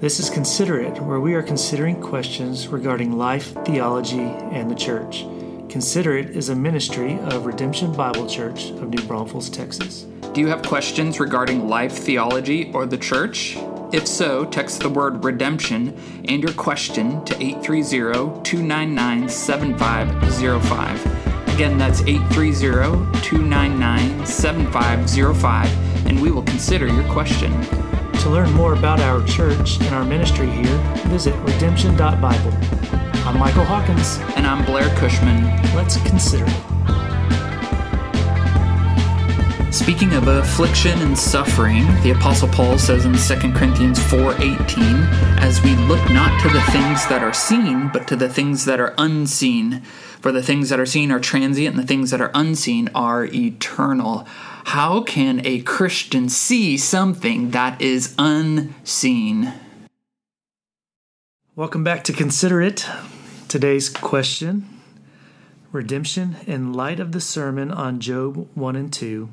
This is Consider It, where we are considering questions regarding life, theology, and the church. Consider It is a ministry of Redemption Bible Church of New Braunfels, Texas. Do you have questions regarding life, theology, or the church? If so, text the word redemption and your question to 830 299 7505. Again, that's 830 299 7505, and we will consider your question. To learn more about our church and our ministry here, visit redemption.bible. I'm Michael Hawkins. And I'm Blair Cushman. Let's consider it. Speaking of affliction and suffering, the apostle Paul says in 2 Corinthians 4:18, as we look not to the things that are seen, but to the things that are unseen. For the things that are seen are transient, and the things that are unseen are eternal. How can a Christian see something that is unseen? Welcome back to Consider It. Today's question Redemption in light of the sermon on Job 1 and 2.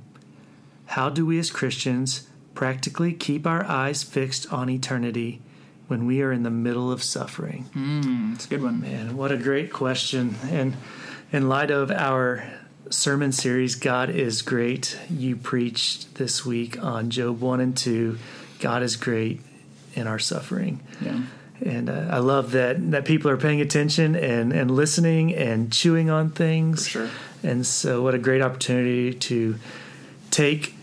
How do we as Christians practically keep our eyes fixed on eternity when we are in the middle of suffering? Mm, it's a good one. Man, what a great question. And in light of our sermon series, God is Great, you preached this week on Job 1 and 2. God is great in our suffering. Yeah. And uh, I love that that people are paying attention and, and listening and chewing on things. Sure. And so, what a great opportunity to take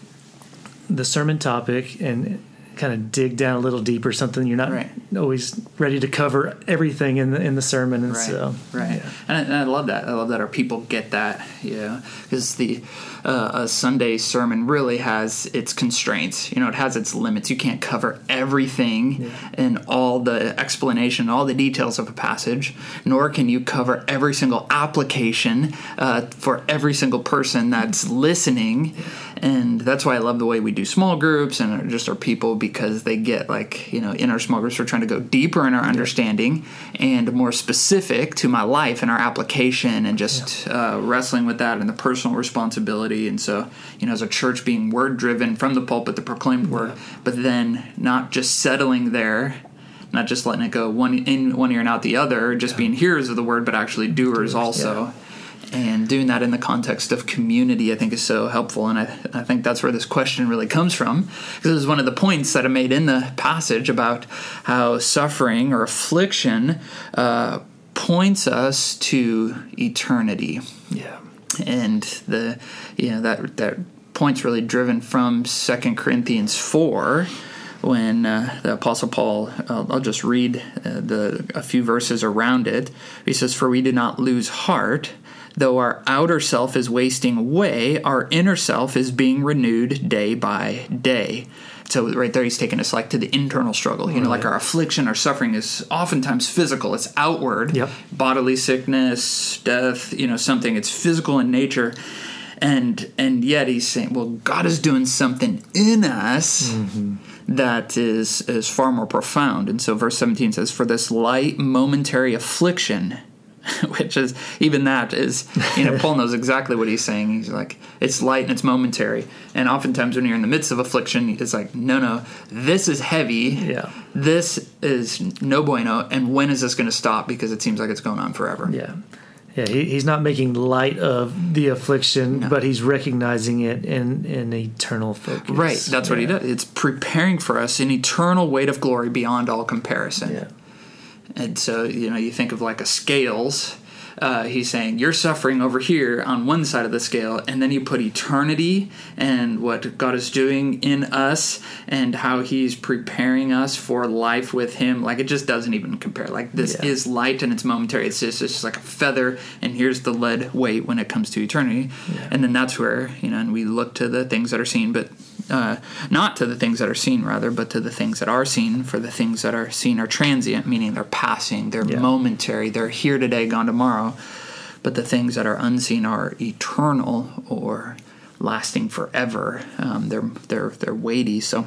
the sermon topic and kind of dig down a little deeper. Something you're not Right. Always ready to cover everything in the in the sermon. And Right, so, right, yeah. and, I, and I love that. I love that our people get that, yeah, because the uh, a Sunday sermon really has its constraints. You know, it has its limits. You can't cover everything and all the explanation, all the details of a passage, nor can you cover every single application uh, for every single person that's listening. And that's why I love the way we do small groups and just our people because they get like, you know, in our small groups, we're trying to go deeper in our understanding and more specific to my life and our application and just uh, wrestling with that and the personal responsibility. And so, you know, as a church being word driven from the pulpit, the proclaimed word, but then not just settling there. Not just letting it go one in one ear and out the other, just being hearers of the word, but actually doers, also and doing that in the context of community i think is so helpful. And i, I think that's where this question really comes from. Because it was one of the points that i made in the passage about how suffering or affliction uh, points us to eternity. Yeah. and the you know that that point's really driven from Second Corinthians four when uh, the apostle paul uh, i'll just read uh, the a few verses around it. He says for we do not lose heart though our outer self is wasting away our inner self is being renewed day by day so right there he's taking us like to the internal struggle you know like our affliction our suffering is oftentimes physical it's outward Yep. bodily sickness, death, you know, something. It's physical in nature. And and yet he's saying, well, God is doing something in us mm-hmm. that is is far more profound. And so verse 17 says, For this light momentary affliction, which is even that is you know, Paul knows exactly what he's saying. He's like, it's light and it's momentary. And oftentimes when you're in the midst of affliction, it's like, no, no, this is heavy. Yeah. This is no bueno. And when is this going to stop? Because it seems like it's going on forever. Yeah. Yeah, he, he's not making light of the affliction, but he's recognizing it in in eternal focus. Right, that's what he does. It's preparing for us an eternal weight of glory beyond all comparison. Yeah. And so, you know, you think of like a scales. Uh, he's saying you're suffering over here on one side of the scale, and then you put eternity and what God is doing in us and how He's preparing us for life with Him. Like it just doesn't even compare. Like this Yeah. is light and it's momentary. It's just, it's just like a feather, and here's the lead weight when it comes to eternity. And then that's where you know, and we look to the things that are seen, but uh, not to the things that are seen, rather, but to the things that are seen. For the things that are seen are transient, meaning they're passing, they're Yeah. momentary, they're here today, gone tomorrow. But the things that are unseen are eternal or lasting forever. Um, they're they're they're weighty. So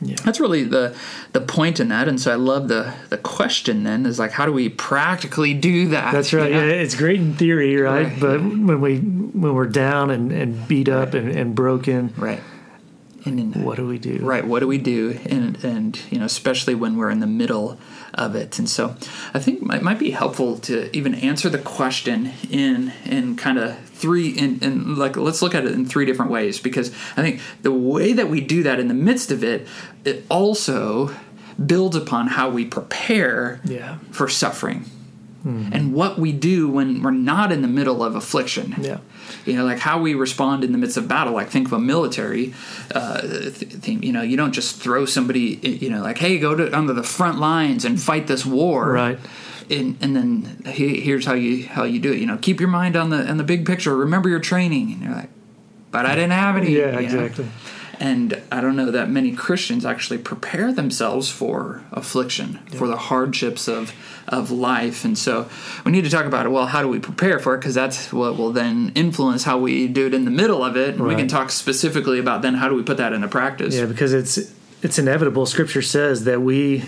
Yeah. that's really the the point in that. And so I love the the question. Then is like, how do we practically do that? That's you right. know? Yeah, it's great in theory, right? Right, But when we when we're down and, and beat up and, and broken, Right. And What do we do? right what do we do and and you know especially when we're in the middle of it and so i think it might be helpful to even answer the question in in kind of three in, in like let's look at it in three different ways because i think the way that we do that in the midst of it it also builds upon how we prepare Yeah. for suffering and what we do when we're not in the middle of affliction. Yeah. you know like how we respond in the midst of battle. Like think of a military uh, theme. You know you don't just throw somebody you know like hey go to under the front lines and fight this war. Right. and, and then he- here's how you how you do it. You know keep your mind on the on the big picture. Remember your training. And you're like but i didn't have any. Yeah, exactly. know? And i don't know that many christians actually prepare themselves for affliction for the hardships of of life and so we need to talk about it well how do we prepare for it because that's what will then influence how we do it in the middle of it and we can talk specifically about then how do we put that into practice Yeah, because it's it's inevitable. Scripture says that we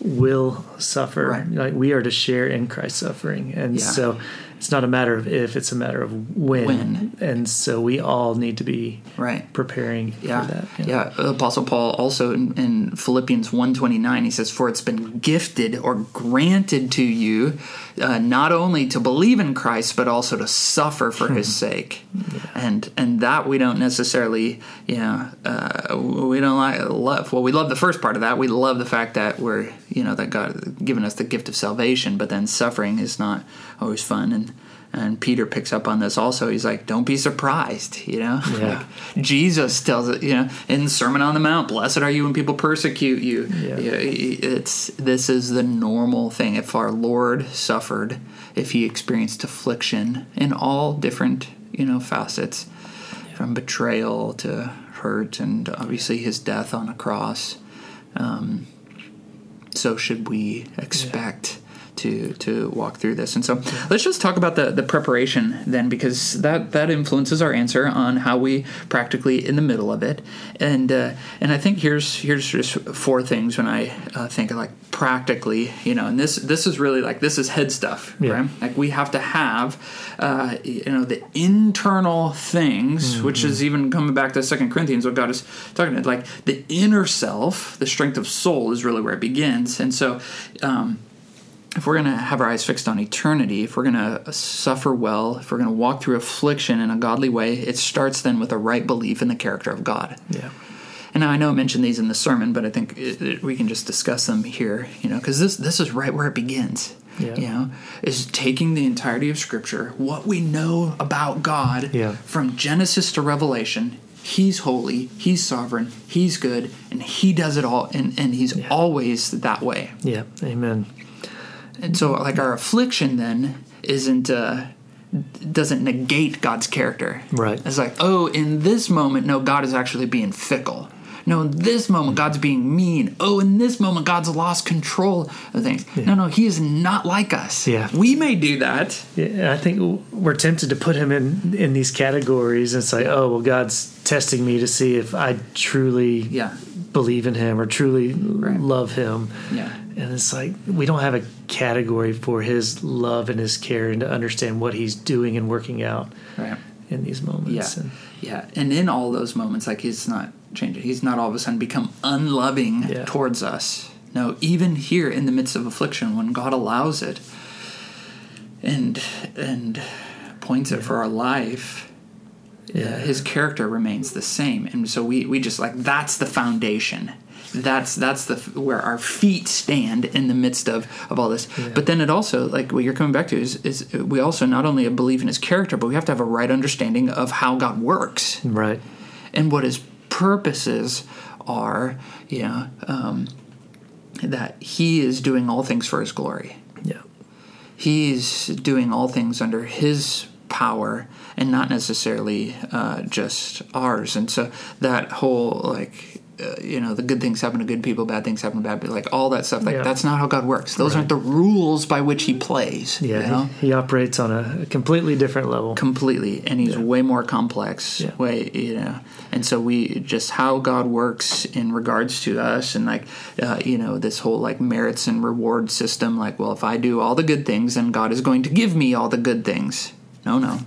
will suffer. Right. Like we are to share in Christ's suffering, and Yeah. so it's not a matter of if; it's a matter of when. When. And so we all need to be right preparing yeah. for that. Yeah. Apostle Paul also in, in Philippians 1.29, he says, For it's been gifted or granted to you uh, not only to believe in Christ, but also to suffer for his sake. And and that we don't necessarily, you know, uh, we don't like love. Well, we love the first part of that. We love the fact that we're, you know, that God has given us the gift of salvation, but then suffering is not always fun. And and Peter picks up on this also. He's like, "Don't be surprised," you know. Yeah. Like, Jesus tells it, you know, in the Sermon on the Mount, "Blessed are you when people persecute you." Yeah. It's this is the normal thing. If our Lord suffered, if he experienced affliction in all different, you know, facets, from betrayal to hurt, and obviously his death on a cross, um, so should we expect to to walk through this. And so let's just talk about the the preparation then, because that that influences our answer on how we practically in the middle of it. And uh, and I think here's here's just four things when I uh, think of like practically, you know, and this this is really like this is head stuff, Yeah. right? Like we have to have, uh, you know, the internal things, which is even coming back to Second Corinthians, what God is talking about. Like the inner self, the strength of soul, is really where it begins. And so, um, if we're going to have our eyes fixed on eternity, if we're going to uh, suffer well, if we're going to walk through affliction in a godly way, it starts then with a right belief in the character of God. Yeah. And now I know I mentioned these in the sermon, but I think it, it, we can just discuss them here, you know, because this this is right where it begins. Yeah. You know, is taking the entirety of Scripture, what we know about God, Yeah. from Genesis to Revelation. He's holy, He's sovereign, He's good, and He does it all, and, and He's Yeah. always that way. Yeah. Amen. And so, like our affliction, then isn't uh, doesn't negate God's character. Right. It's like, oh, in this moment, no, God is actually being fickle. No, in this moment, God's being mean. Oh, in this moment, God's lost control of things. No, no, He is not like us. Yeah. we may do that. Yeah, I think we're tempted to put him in in these categories and say, "Oh, well, God's testing me to see if I truly Yeah, believe in Him or truly Right. love Him." yeah, And it's like we don't have a category for His love and His care, and to understand what He's doing and working out right. in these moments. Yeah, And, yeah, and in all those moments, like he's not changing. He's not all of a sudden become unloving Yeah. towards us. No, even here in the midst of affliction, when God allows it, and and points it for our life, yeah, his character remains the same, and so we we just like that's the foundation. That's that's the where our feet stand in the midst of of all this. But then it also like what you're coming back to is is we also not only believe in his character, but we have to have a right understanding of how God works right. and what his purposes are. You know, um, that he is doing all things for his glory Yeah, he's doing all things under his power and not necessarily uh, just ours and so that whole like uh, you know the good things happen to good people bad things happen to bad people like all that stuff like Yeah. that's not how god works those aren't the rules by which he plays yeah. you know? he, he operates on a completely different level. completely and he's Yeah. way more complex Yeah. way you know and so we just how god works in regards to us and like uh, you know this whole like merits and reward system like well if i do all the good things then god is going to give me all the good things no no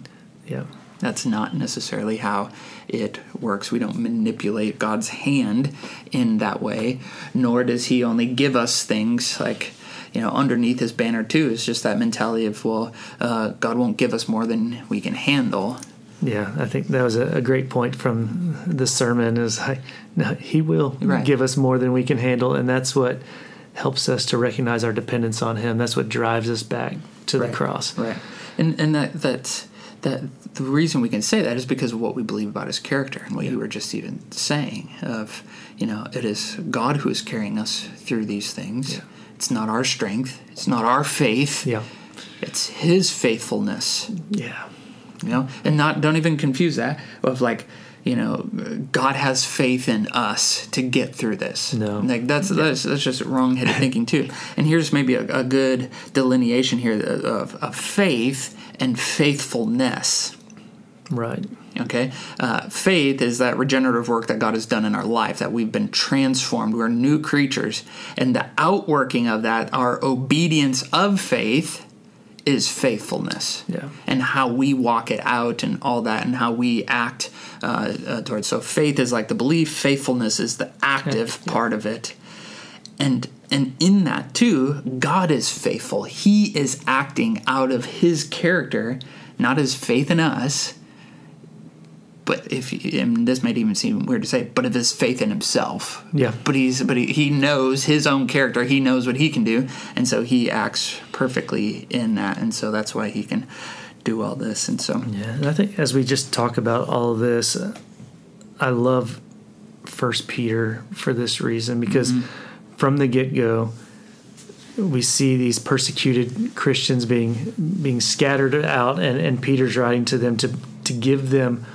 yeah, That's not necessarily how it works. We don't manipulate God's hand in that way, nor does He only give us things like, you know, underneath His banner too. It's just that mentality of, well, uh, God won't give us more than we can handle. Yeah, I think that was a, great point from the sermon. Is I, no, He will Right. give us more than we can handle, and that's what helps us to recognize our dependence on Him. That's what drives us back to the cross. Right. And and that that that the reason we can say that is because of what we believe about his character and what you were just even saying of you know it is God who is carrying us through these things. Yeah. It's not our strength. It's not our faith. Yeah, It's his faithfulness. yeah, You know, and not don't even confuse that of like you know God has faith in us to get through this. No. like that's that's, that's just wrong-headed thinking too. And here's maybe a, a good delineation here of, of faith and faithfulness. right. Okay, uh, faith is that regenerative work that God has done in our life, that we've been transformed, we're new creatures, and the outworking of that, our obedience of faith, is faithfulness. Yeah. and how we walk it out, and all that, and how we act uh, uh, towards. So faith is like the belief, faithfulness is the active Yeah. part of it, and and in that too, God is faithful. He is acting out of His character, not His faith in us but if and this might even seem weird to say, but of his faith in himself. Yeah. But he's but he, he knows his own character. He knows what he can do, and so he acts perfectly in that, and so that's why he can do all this. And so Yeah, and I think as we just talk about all of this, I love First Peter for this reason because mm-hmm. from the get go, we see these persecuted Christians being being scattered out, and, and Peter's writing to them to to give them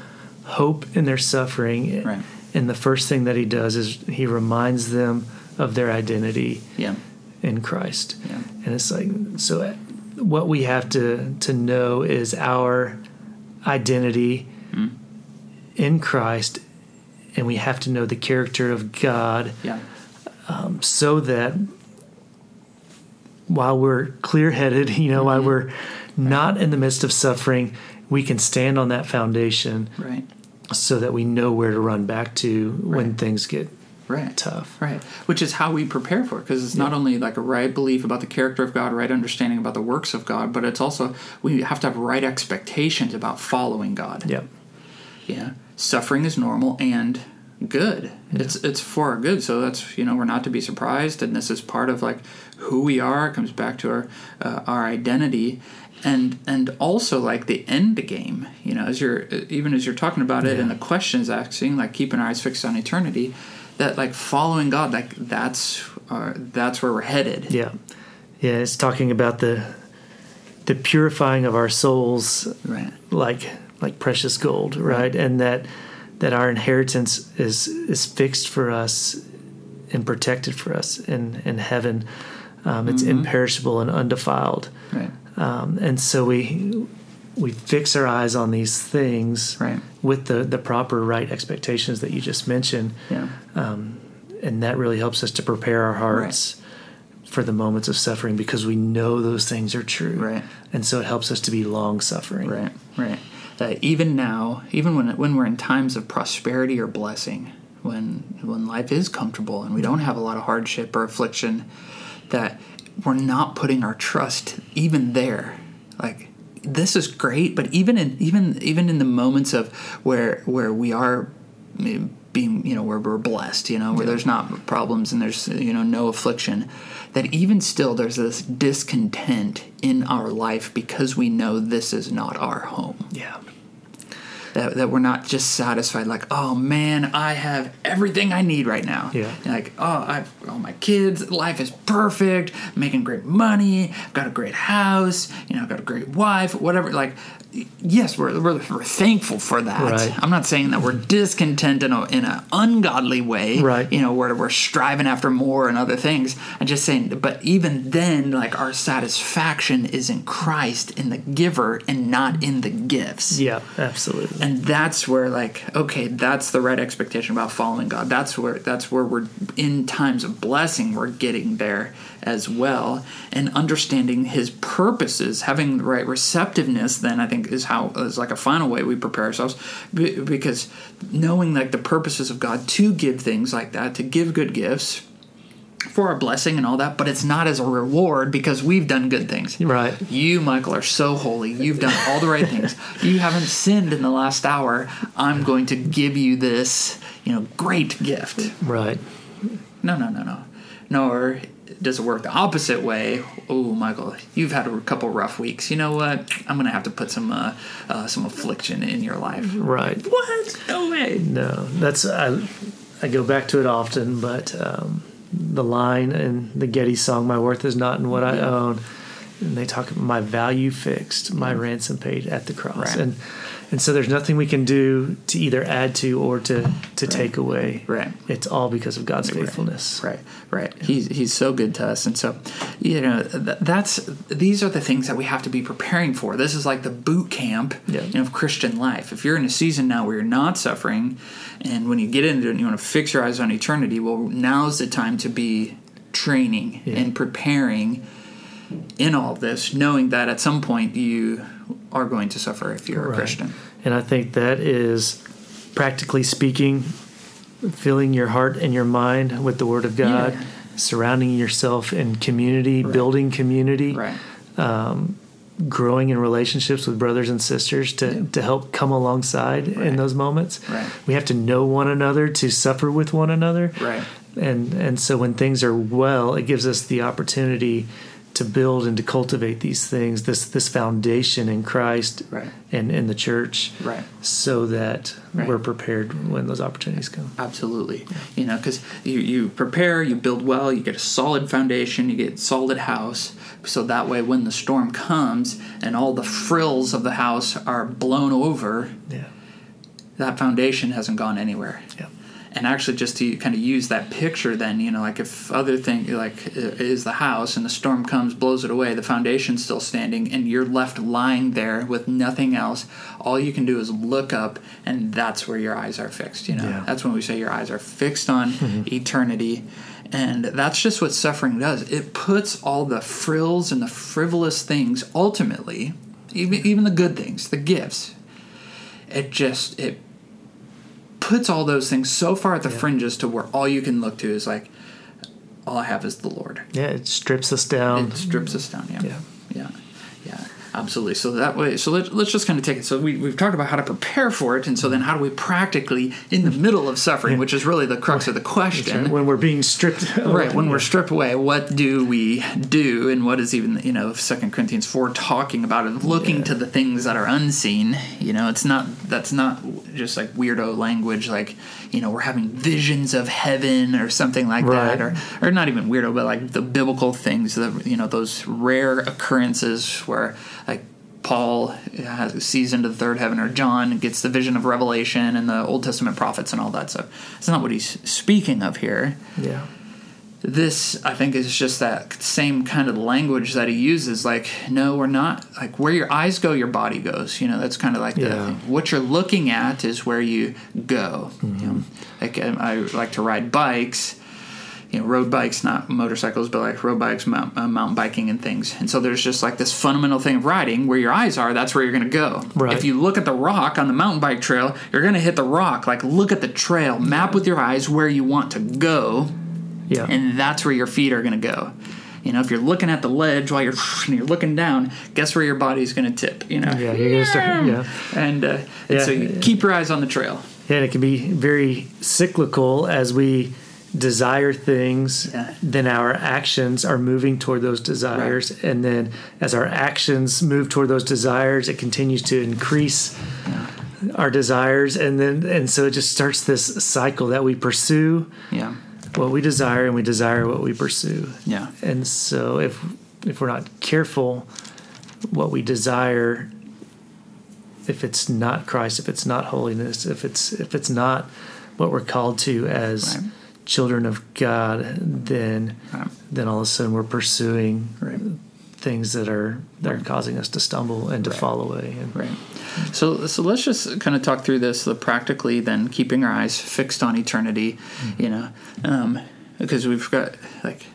hope in their suffering. Right. And the first thing that he does is he reminds them of their identity yeah, in Christ. Yeah. And it's like so uh, what we have to to know is our identity Hmm. in Christ and we have to know the character of God yeah, so that while we're clear-headed, you know, Mm-hmm. while we're not in the midst of suffering, we can stand on that foundation right, so that we know where to run back to when things get right, tough. right. Which is how we prepare for it, because it's not only like a right belief about the character of God, right understanding about the works of God, but it's also we have to have right expectations about following God. Yeah. Yeah, suffering is normal and good. It's it's for our good. So that's you know we're not to be surprised, and this is part of like who we are. It comes back to our uh, our identity, and and also like the end game. You know, as you're even as you're talking about it, and the questions asking, like keeping our eyes fixed on eternity, that like following God, like that's our, that's where we're headed. Yeah, yeah. It's talking about the the purifying of our souls, Right. like like precious gold, right? And that that our inheritance is is fixed for us and protected for us in in heaven. Um, it's imperishable and undefiled, Right. um, and so we we fix our eyes on these things Right. with the the proper right expectations that you just mentioned Yeah. and that really helps us to prepare our hearts for the moments of suffering because we know those things are true Right. and so it helps us to be long suffering Right, right. Uh, even now, even when when we're in times of prosperity or blessing, when when life is comfortable and we don't have a lot of hardship or affliction, that we're not putting our trust even there. Like this is great, but even in even even in the moments of where where we are being you know where we're blessed you know where there's not problems and there's you know no affliction that even still there's this discontent in our life because we know this is not our home. Yeah that, that we're not just satisfied like oh man i have everything i need right now Yeah. like oh i've all my kids life is perfect making great money got a great house you know got a great wife whatever like yes we're, we're, we're thankful for that Right. i'm not saying that we're discontent in a in an ungodly way Right. you know where we're striving after more and other things i'm just saying but even then like our satisfaction is in christ in the giver and not in the gifts yeah absolutely and that's where like okay that's the right expectation about following god. That's where that's where we're in times of blessing we're getting there as well. And understanding his purposes having the right receptiveness then i think is how is like a final way we prepare ourselves. Because knowing like the purposes of god to give things like that to give good gifts for our blessing and all that, but it's not as a reward because we've done good things. Right. You, Michael, are so holy. You've done all the right things. You haven't sinned in the last hour. I'm going to give you this, you know, great gift. Right. No, no, no, no. Nor does it work the opposite way. Oh, Michael, you've had a couple rough weeks. You know what? I'm going to have to put some uh, uh, some affliction in your life. Right. What? No way. No, that's I. I go back to it often, but um, the line in the Getty song, "My worth is not in what I own," and they talk about my value fixed, my ransom paid at the cross, Right. and and so there's nothing we can do to either add to or to to take away. Right. It's all because of God's faithfulness. Right, right. He's he's so good to us, and so you know th- that's these are the things that we have to be preparing for. This is like the boot camp Yeah. you know, of Christian life. If you're in a season now where you're not suffering, and when you get into it, and you want to fix your eyes on eternity. Well, now's the time to be training Yeah. and preparing in all this, knowing that at some point you are going to suffer if you're a Christian. And I think that is practically speaking, filling your heart and your mind with the Word of God, Yeah. surrounding yourself in community, building community, Right. Um, growing in relationships with brothers and sisters to, to help come alongside in those moments. Right. We have to know one another to suffer with one another. Right. And and so when things are well, it gives us the opportunity to build and to cultivate these things, this this foundation in Christ Right. and in the church Right. so that Right. we're prepared when those opportunities come. Absolutely. You know, because you, you prepare, you build well, you get a solid foundation, you get a solid house. So that way, when the storm comes and all the frills of the house are blown over, Yeah. that foundation hasn't gone anywhere. Yeah. And actually, just to kind of use that picture, then you know, like if other thing like is the house and the storm comes, blows it away, the foundation's still standing, and you're left lying there with nothing else. All you can do is look up, and that's where your eyes are fixed. You know, Yeah. that's when we say your eyes are fixed on eternity, and that's just what suffering does. It puts all the frills and the frivolous things, ultimately, even even the good things, the gifts. It just it puts all those things so far at the fringes to where all you can look to is like all I have is the Lord. Yeah, it strips us down. It strips us down. Yeah. Yeah. Yeah. Yeah. Absolutely. So that way, so let, let's just kind of take it. So we, we've talked about how to prepare for it. And so then mm-hmm. how do we practically, in the middle of suffering, which is really the crux of the question, when we're being stripped right when we're stripped away what do we do? And what is even you know second corinthians 4 talking about it looking to the things that are unseen. You know it's not that's not just like weirdo language like you know we're having visions of heaven or something like that or or not even weirdo but like the biblical things that you know those rare occurrences where Paul has, sees into the third heaven, or John gets the vision of Revelation and the Old Testament prophets and all that stuff. It's not what he's speaking of here yeah. this i think is just that same kind of language that he uses like no we're not like where your eyes go your body goes you know that's kind of like the Yeah. thing. what you're looking at is where you go you know like um, i like to ride bikes you know road bikes not motorcycles but like road bikes mount, uh, mountain biking and things and so there's just like this fundamental thing of riding where your eyes are that's where you're going to go Right. if you look at the rock on the mountain bike trail you're going to hit the rock like look at the trail map with your eyes where you want to go Yeah. and that's where your feet are going to go. You know, if you're looking at the ledge while you're and you're looking down, guess where your body's going to tip? You know, yeah, you're gonna start yeah. and, uh, and Yeah. so you keep your eyes on the trail. Yeah, and it can be very cyclical as we desire things, Yeah. then our actions are moving toward those desires. And then as our actions move toward those desires, it continues to increase our desires. And then, and so it just starts this cycle that we pursue Yeah, what we desire and we desire what we pursue. yeah, And so if, if we're not careful, what we desire if it's not Christ, if it's not holiness, if it's if it's not what we're called to as Right. Children of God, then Right. then all of a sudden we're pursuing right. things that are that are causing us to stumble and to Right. fall away. And, Right. So so let's just kind of talk through this. The practically then keeping our eyes fixed on eternity, you know, um, because we've got like,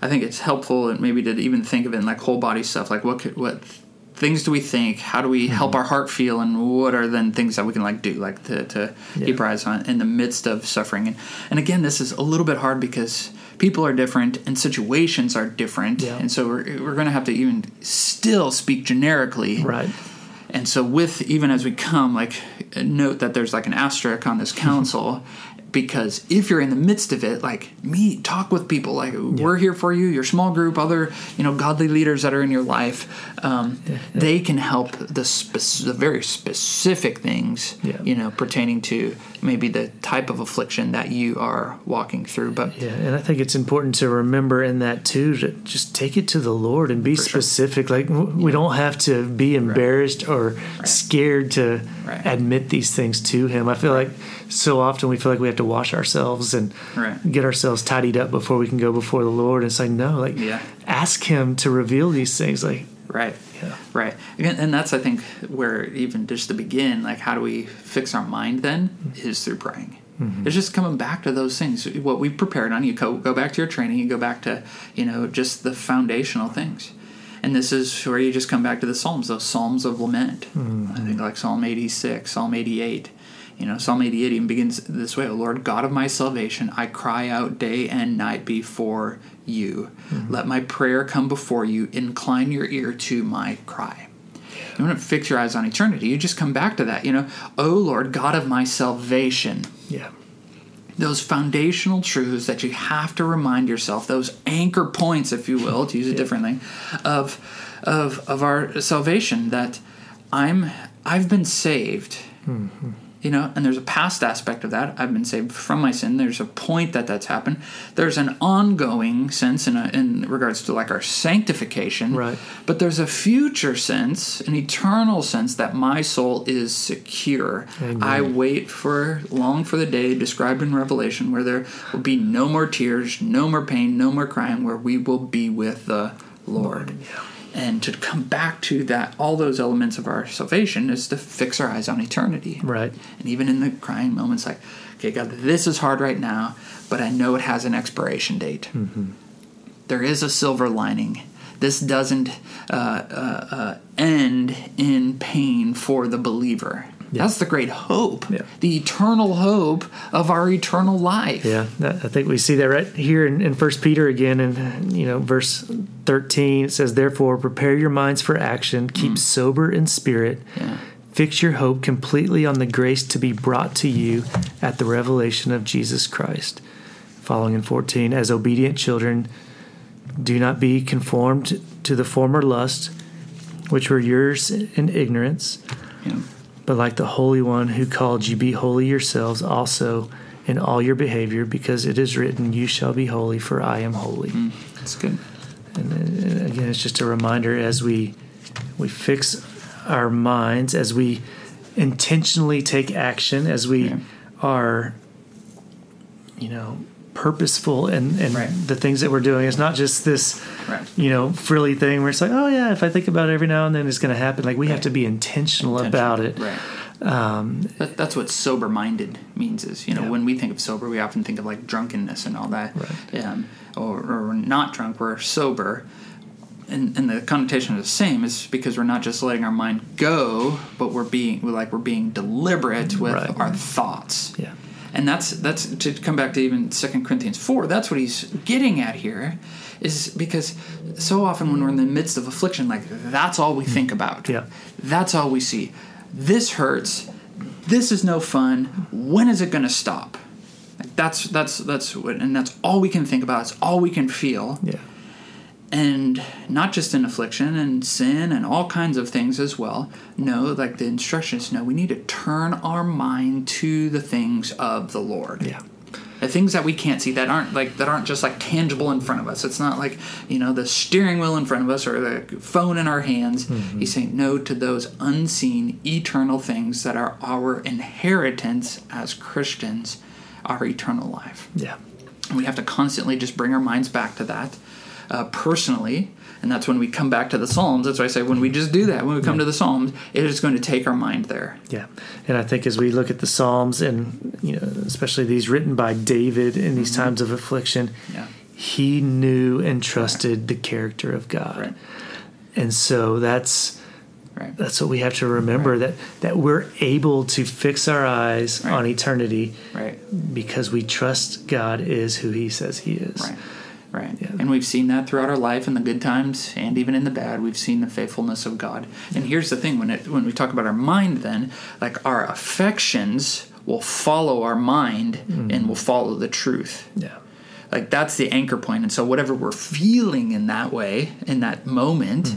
I think it's helpful and maybe to even think of it in like whole body stuff. Like what could, what things do we think? How do we help mm-hmm. our heart feel? And what are then things that we can like do like to, to keep Yeah. our eyes on in the midst of suffering? And and again, this is a little bit hard because people are different and situations are different, Yeah. and so we're we're going to have to even still speak generically Right. and so, with even as we come, like note that there's like an asterisk on this counsel, because if you're in the midst of it, like meet, talk with people. Like we're here for you. Your small group, other you know godly leaders that are in your life, um, they can help the spec- the very specific things Yeah. you know pertaining to maybe the type of affliction that you are walking through. But Yeah, and I think it's important to remember in that too to just take it to the Lord and be For sure. specific. Like we don't have to be embarrassed or scared to Right. admit these things to Him. I feel like so often we feel like we have to wash ourselves and Right. get ourselves tidied up before we can go before the Lord. And say no, like Yeah. ask Him to reveal these things. Like Right. Yeah. Right. And that's I think where even just to begin, like how do we fix our mind then is through praying. Mm-hmm. It's just coming back to those things. What we prepared on, you go, go back to your training, you go back to, you know, just the foundational things. And this is where you just come back to the Psalms, those Psalms of lament. Mm-hmm. I think like Psalm 86, Psalm 88. You know, Psalm 88 even begins this way O Lord, God of my salvation, I cry out day and night before you. Mm-hmm. Let my prayer come before you. Incline your ear to my cry. You don't fix your eyes on eternity. You just come back to that. You know, O Lord, God of my salvation yeah, those foundational truths that you have to remind yourself those anchor points if you will to use it differently of of of our salvation that i'm i've been saved mm-hmm. You know and there's a past aspect of that. I've been saved from my sin. There's a point that that's happened. There's an ongoing sense in, a, in regards to like our sanctification. Right. but there's a future sense an eternal sense that my soul is secure. Amen. i wait for long for the day described in revelation where there will be no more tears no more pain no more crying where we will be with the lord and to come back to that all those elements of our salvation is to fix our eyes on eternity. Right. and even in the crying moments like okay god this is hard right now but i know it has an expiration date. There is a silver lining. This doesn't uh, uh, uh, end in pain for the believer that's the great hope Yeah. the eternal hope of our eternal life Yeah, that, I think we see that right here in, in First Peter again, in you know verse thirteen. It says, "Therefore, prepare your minds for action. Keep mm. sober in spirit. Yeah. Fix your hope completely on the grace to be brought to you at the revelation of Jesus Christ." Following in fourteen, as obedient children, do not be conformed to the former lust, which were yours in ignorance. Yeah. But like the Holy One who called you, be holy yourselves also in all your behavior, because it is written, You shall be holy, for I am holy. that's good And, uh, again, it's just a reminder as we we fix our minds, as we intentionally take action, as we Yeah. are, you know, purposeful and and Right. the things that we're doing. It's not just this right you know, frilly thing where it's like, oh yeah, if I think about it every now and then, it's going to happen. Like we have to be intentional, about it. Right. Um, That, that's what sober minded means is, you know, Yeah. when we think of sober, we often think of like drunkenness and all that. Right. Um, or, or we're not drunk, we're sober. And, and the connotation is the same is because we're not just letting our mind go, but we're being we're like we're being deliberate with Right. our thoughts. yeah, And that's that's to come back to even Second Corinthians four. That's what he's getting at here, is because so often when we're in the midst of affliction, like that's all we hmm. think about. Yeah. That's all we see. This hurts. This is no fun. When is it going to stop? Like, That's that's that's what, and that's all we can think about. It's all we can feel, yeah, and not just in affliction and sin and all kinds of things as well. No, like the instructions. No, we need to turn our mind to the things of the Lord. Yeah, the things that we can't see that aren't like that aren't just like tangible in front of us. It's not like you know the steering wheel in front of us or the phone in our hands. Mm-hmm. He's saying no to those unseen eternal things that are our inheritance as christians our eternal life. Yeah, and we have to constantly just bring our minds back to that uh, personally. And that's when we come back to the Psalms. That's why I say when we just do that, when we come to the Psalms, it is going to take our mind there. Yeah, and I think as we look at the Psalms, and you know, especially these written by David in these times of affliction, Yeah. he knew and trusted the character of God, Right. and so that's Right. that's what we have to remember that that we're able to fix our eyes Right. on eternity Right. because we trust God is who He says He is. Right. Yeah. And we've seen that throughout our life in the good times and even in the bad. We've seen the faithfulness of God. And here's the thing when it when we talk about our mind then, like our affections will follow our mind and will follow the truth. Yeah. Like that's the anchor point. And so whatever we're feeling in that way, in that moment,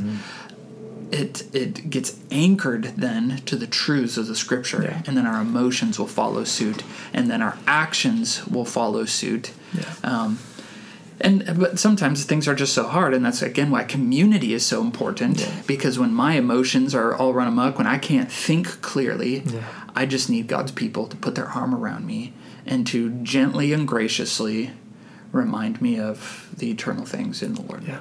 it it gets anchored then to the truths of the scripture. Yeah. And then our emotions will follow suit. And then our actions will follow suit. Yeah. Um, and but sometimes things are just so hard, and that's again why community is so important. Yeah. Because when my emotions are all run amok, when I can't think clearly, Yeah. I just need God's people to put their arm around me and to gently and graciously remind me of the eternal things in the Lord. Yeah.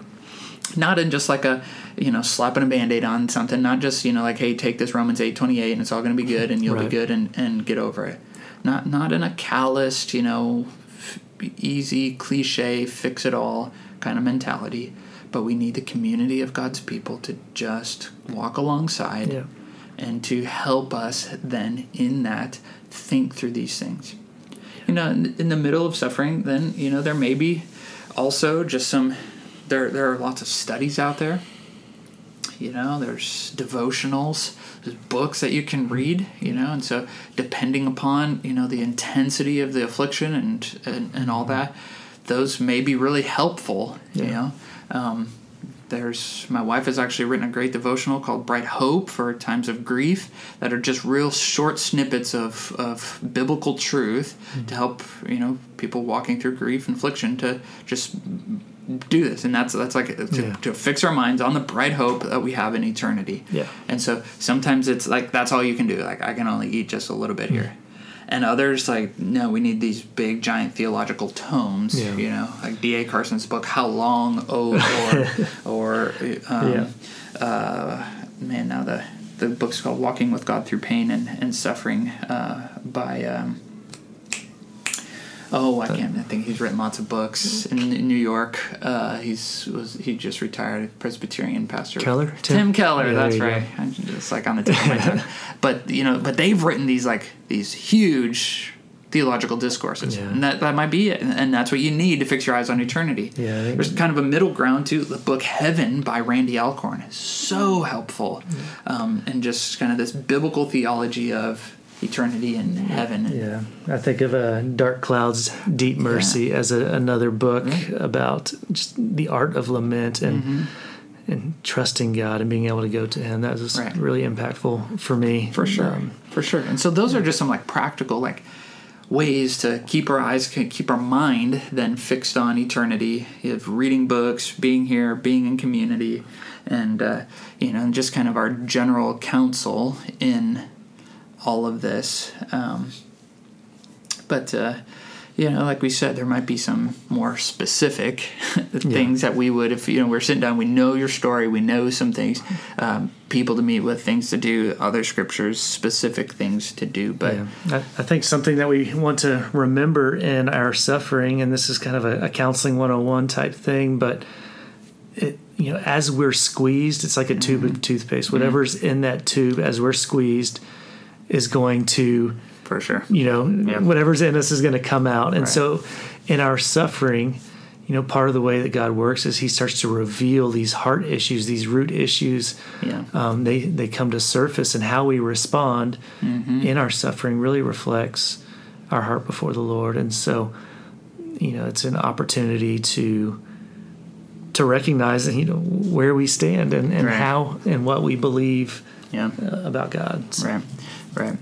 Not in just like a you know slapping a band-aid on something. Not just you know like hey take this Romans eight twenty eight and it's all going to be good and you'll Right. be good and and get over it. Not not in a calloused you know easy cliche fix it all kind of mentality. But we need the community of God's people to just walk alongside Yeah. and to help us then in that think through these things. You know, in, in the middle of suffering, then you know there may be also just some. There there are lots of studies out there. You know, there's devotionals, there's books that you can read. You know, and so depending upon you know the intensity of the affliction and and, and all that, those may be really helpful. You know. Um, there's my wife has actually written a great devotional called Bright Hope for times of grief that are just real short snippets of, of biblical truth to help you know people walking through grief and affliction to just do this and that's that's like to, Yeah. to fix our minds on the bright hope that we have in eternity Yeah. and so sometimes it's like that's all you can do like i can only eat just a little bit here and others like no we need these big giant theological tomes Yeah. you know like D.A. Carson's book how long oh or or um, Yeah. uh, man now the the book's called walking with god through pain and, and suffering uh, by um, Oh, I can't. I think he's written lots of books in, in New York. Uh, he's was he just retired Presbyterian pastor Tim Keller? Tim, Tim? Keller. Yeah, that's right. I'm just like on the tip of my tongue. But you know, but they've written these like these huge theological discourses, Yeah. and that that might be it. And, and that's what you need to fix your eyes on eternity. Yeah, There's kind of a middle ground too. The book Heaven by Randy Alcorn is so helpful, um, and just kind of this biblical theology of eternity and heaven. Yeah, I think of uh, Dark Clouds, Deep Mercy as a, another book about just the art of lament and and trusting God and being able to go to Him. That was Right. really impactful for me, for sure. Um, for sure. And so those are just some like practical like ways to keep our eyes keep our mind then fixed on eternity of reading books being here being in community and uh, you know just kind of our general counsel in all of this. Um, but uh, you know like we said there might be some more specific things that we would if you know we're sitting down we know your story we know some things um, people to meet with things to do other scriptures specific things to do. But Yeah, I, I think something that we want to remember in our suffering, and this is kind of a, a counseling 101 type thing, but it, you know, as we're squeezed, it's like a tube Mm-hmm. of toothpaste. Whatever's in that tube as we're squeezed is going to, for sure you know, Yeah. whatever's in us is going to come out. And Right. so in our suffering, you know, part of the way that God works is He starts to reveal these heart issues, these root issues. yeah Um, they they come to surface, and how we respond Mm-hmm. in our suffering really reflects our heart before the Lord. And so, you know, it's an opportunity to to recognize, you know, where we stand and, and Right. how and what we believe yeah uh, about God. So, Right, right.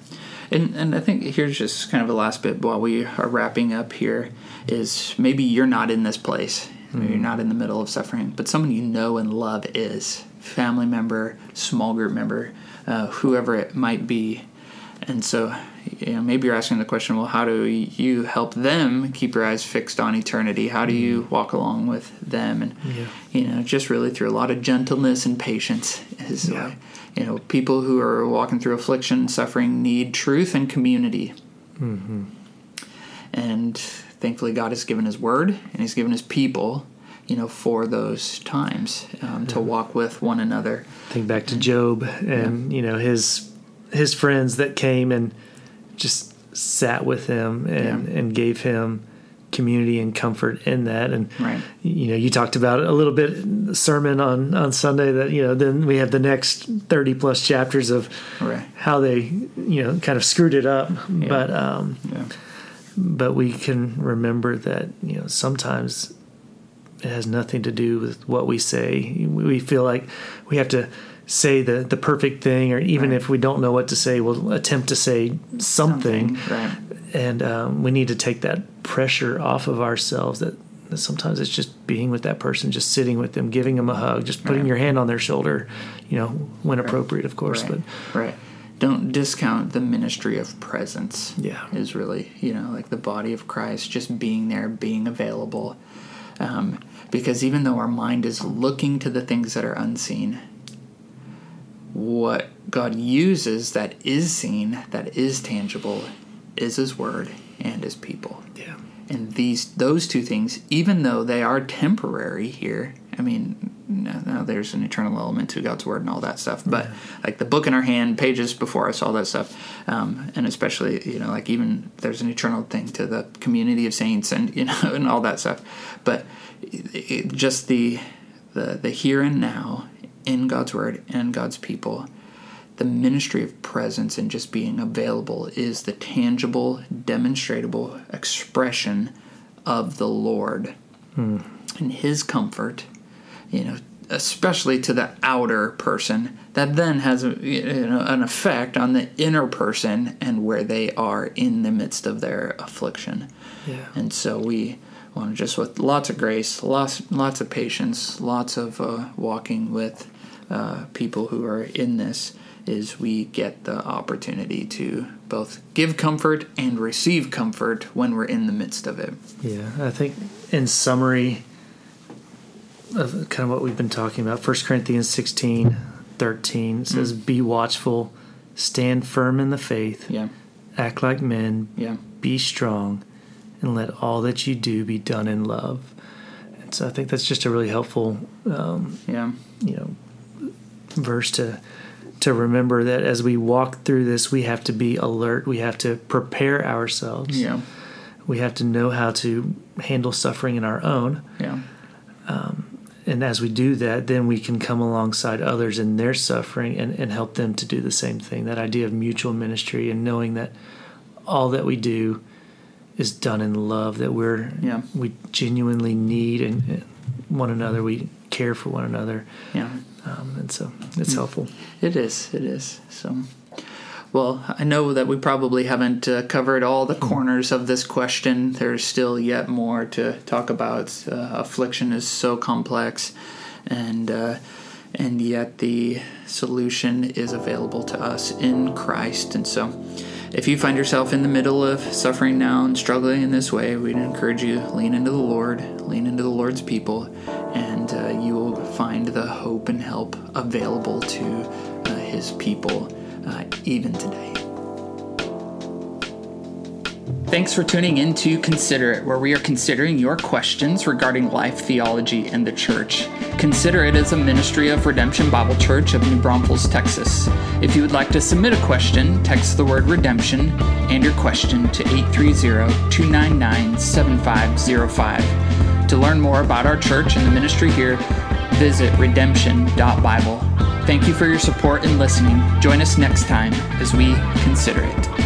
And and I think here's just kind of a last bit while we are wrapping up here is maybe you're not in this place. Maybe you're not in the middle of suffering, but someone you know and love is family member, small group member, uh, whoever it might be. And so you know, maybe you're asking the question, well, how do you help them keep your eyes fixed on eternity? How do you mm. walk along with them? And yeah. you know, just really through a lot of gentleness and patience is yeah. You know, people who are walking through affliction suffering need truth and community. Mm-hmm. And thankfully, God has given His Word and He's given His people you know, for those times um, to walk with one another. Think back to Job and yeah. you know his his friends that came and just sat with him and, yeah. and gave him community and comfort in that. And right. you know, you talked about a little bit sermon on on Sunday that you know then we have the next thirty plus chapters of right. how they you know kind of screwed it up, yeah. but um, yeah. but we can remember that you know sometimes it has nothing to do with what we say. We feel like we have to say the the perfect thing, or even right. if we don't know what to say, we'll attempt to say something. something. And um, we need to take that pressure off of ourselves. That, that, sometimes it's just being with that person, just sitting with them, giving them a hug, just putting right. your hand on their shoulder. You know, when appropriate, of course. But right don't discount the ministry of presence. Yeah. Is really, you know, like the body of Christ, just being there, being available. Um, because even though our mind is looking to the things that are unseen, what God uses that is seen, that is tangible, is His Word and His people. Yeah. And these those two things, even though they are temporary here, I mean, now there's an eternal element to God's Word and all that stuff. But like the book in our hand, pages before us, all that stuff, um, and especially you know, like even there's an eternal thing to the community of saints and you know, and all that stuff. But it, just the the the here and now in God's Word and God's people, the ministry of presence and just being available is the tangible, demonstrable expression of the Lord hmm. and His comfort, you know, especially to the outer person, that then has a, you know, an effect on the inner person and where they are in the midst of their affliction. Yeah. And so we want to just with lots of grace, lots lots of patience, lots of uh, walking with uh, people who are in this is we get the opportunity to both give comfort and receive comfort when we're in the midst of it. Yeah, I think in summary of kind of what we've been talking about, 1 Corinthians 16, 13 says, mm. Be watchful, stand firm in the faith, yeah. act like men, yeah. be strong, and let all that you do be done in love. And so I think that's just a really helpful, um, yeah, you know, verse to to remember that as we walk through this, we have to be alert. We have to prepare ourselves. Yeah. We have to know how to handle suffering in our own. Yeah. Um, and as we do that, then we can come alongside others in their suffering and, and help them to do the same thing. That idea of mutual ministry and knowing that all that we do is done in love. That we're yeah. we genuinely need and one another. We care for one another. Yeah. Um, and so it's mm. helpful. It is. It is. So, well, I know that we probably haven't uh, covered all the mm. corners of this question. There's still yet more to talk about. Uh, affliction is so complex, and uh, and yet the solution is available to us in Christ. And so, if you find yourself in the middle of suffering now and struggling in this way, we'd encourage you lean into the Lord, lean into the Lord's people, and uh, you will find the hope and help available to uh, His people uh, even today. Thanks for tuning in to Consider It, where we are considering your questions regarding life, theology, and the church. Consider It is a ministry of Redemption Bible Church of New Braunfels, Texas. If you would like to submit a question, text the word redemption and your question to 830 299 7505. To learn more about our church and the ministry here, visit redemption.bible. Thank you for your support and listening. Join us next time as we consider it.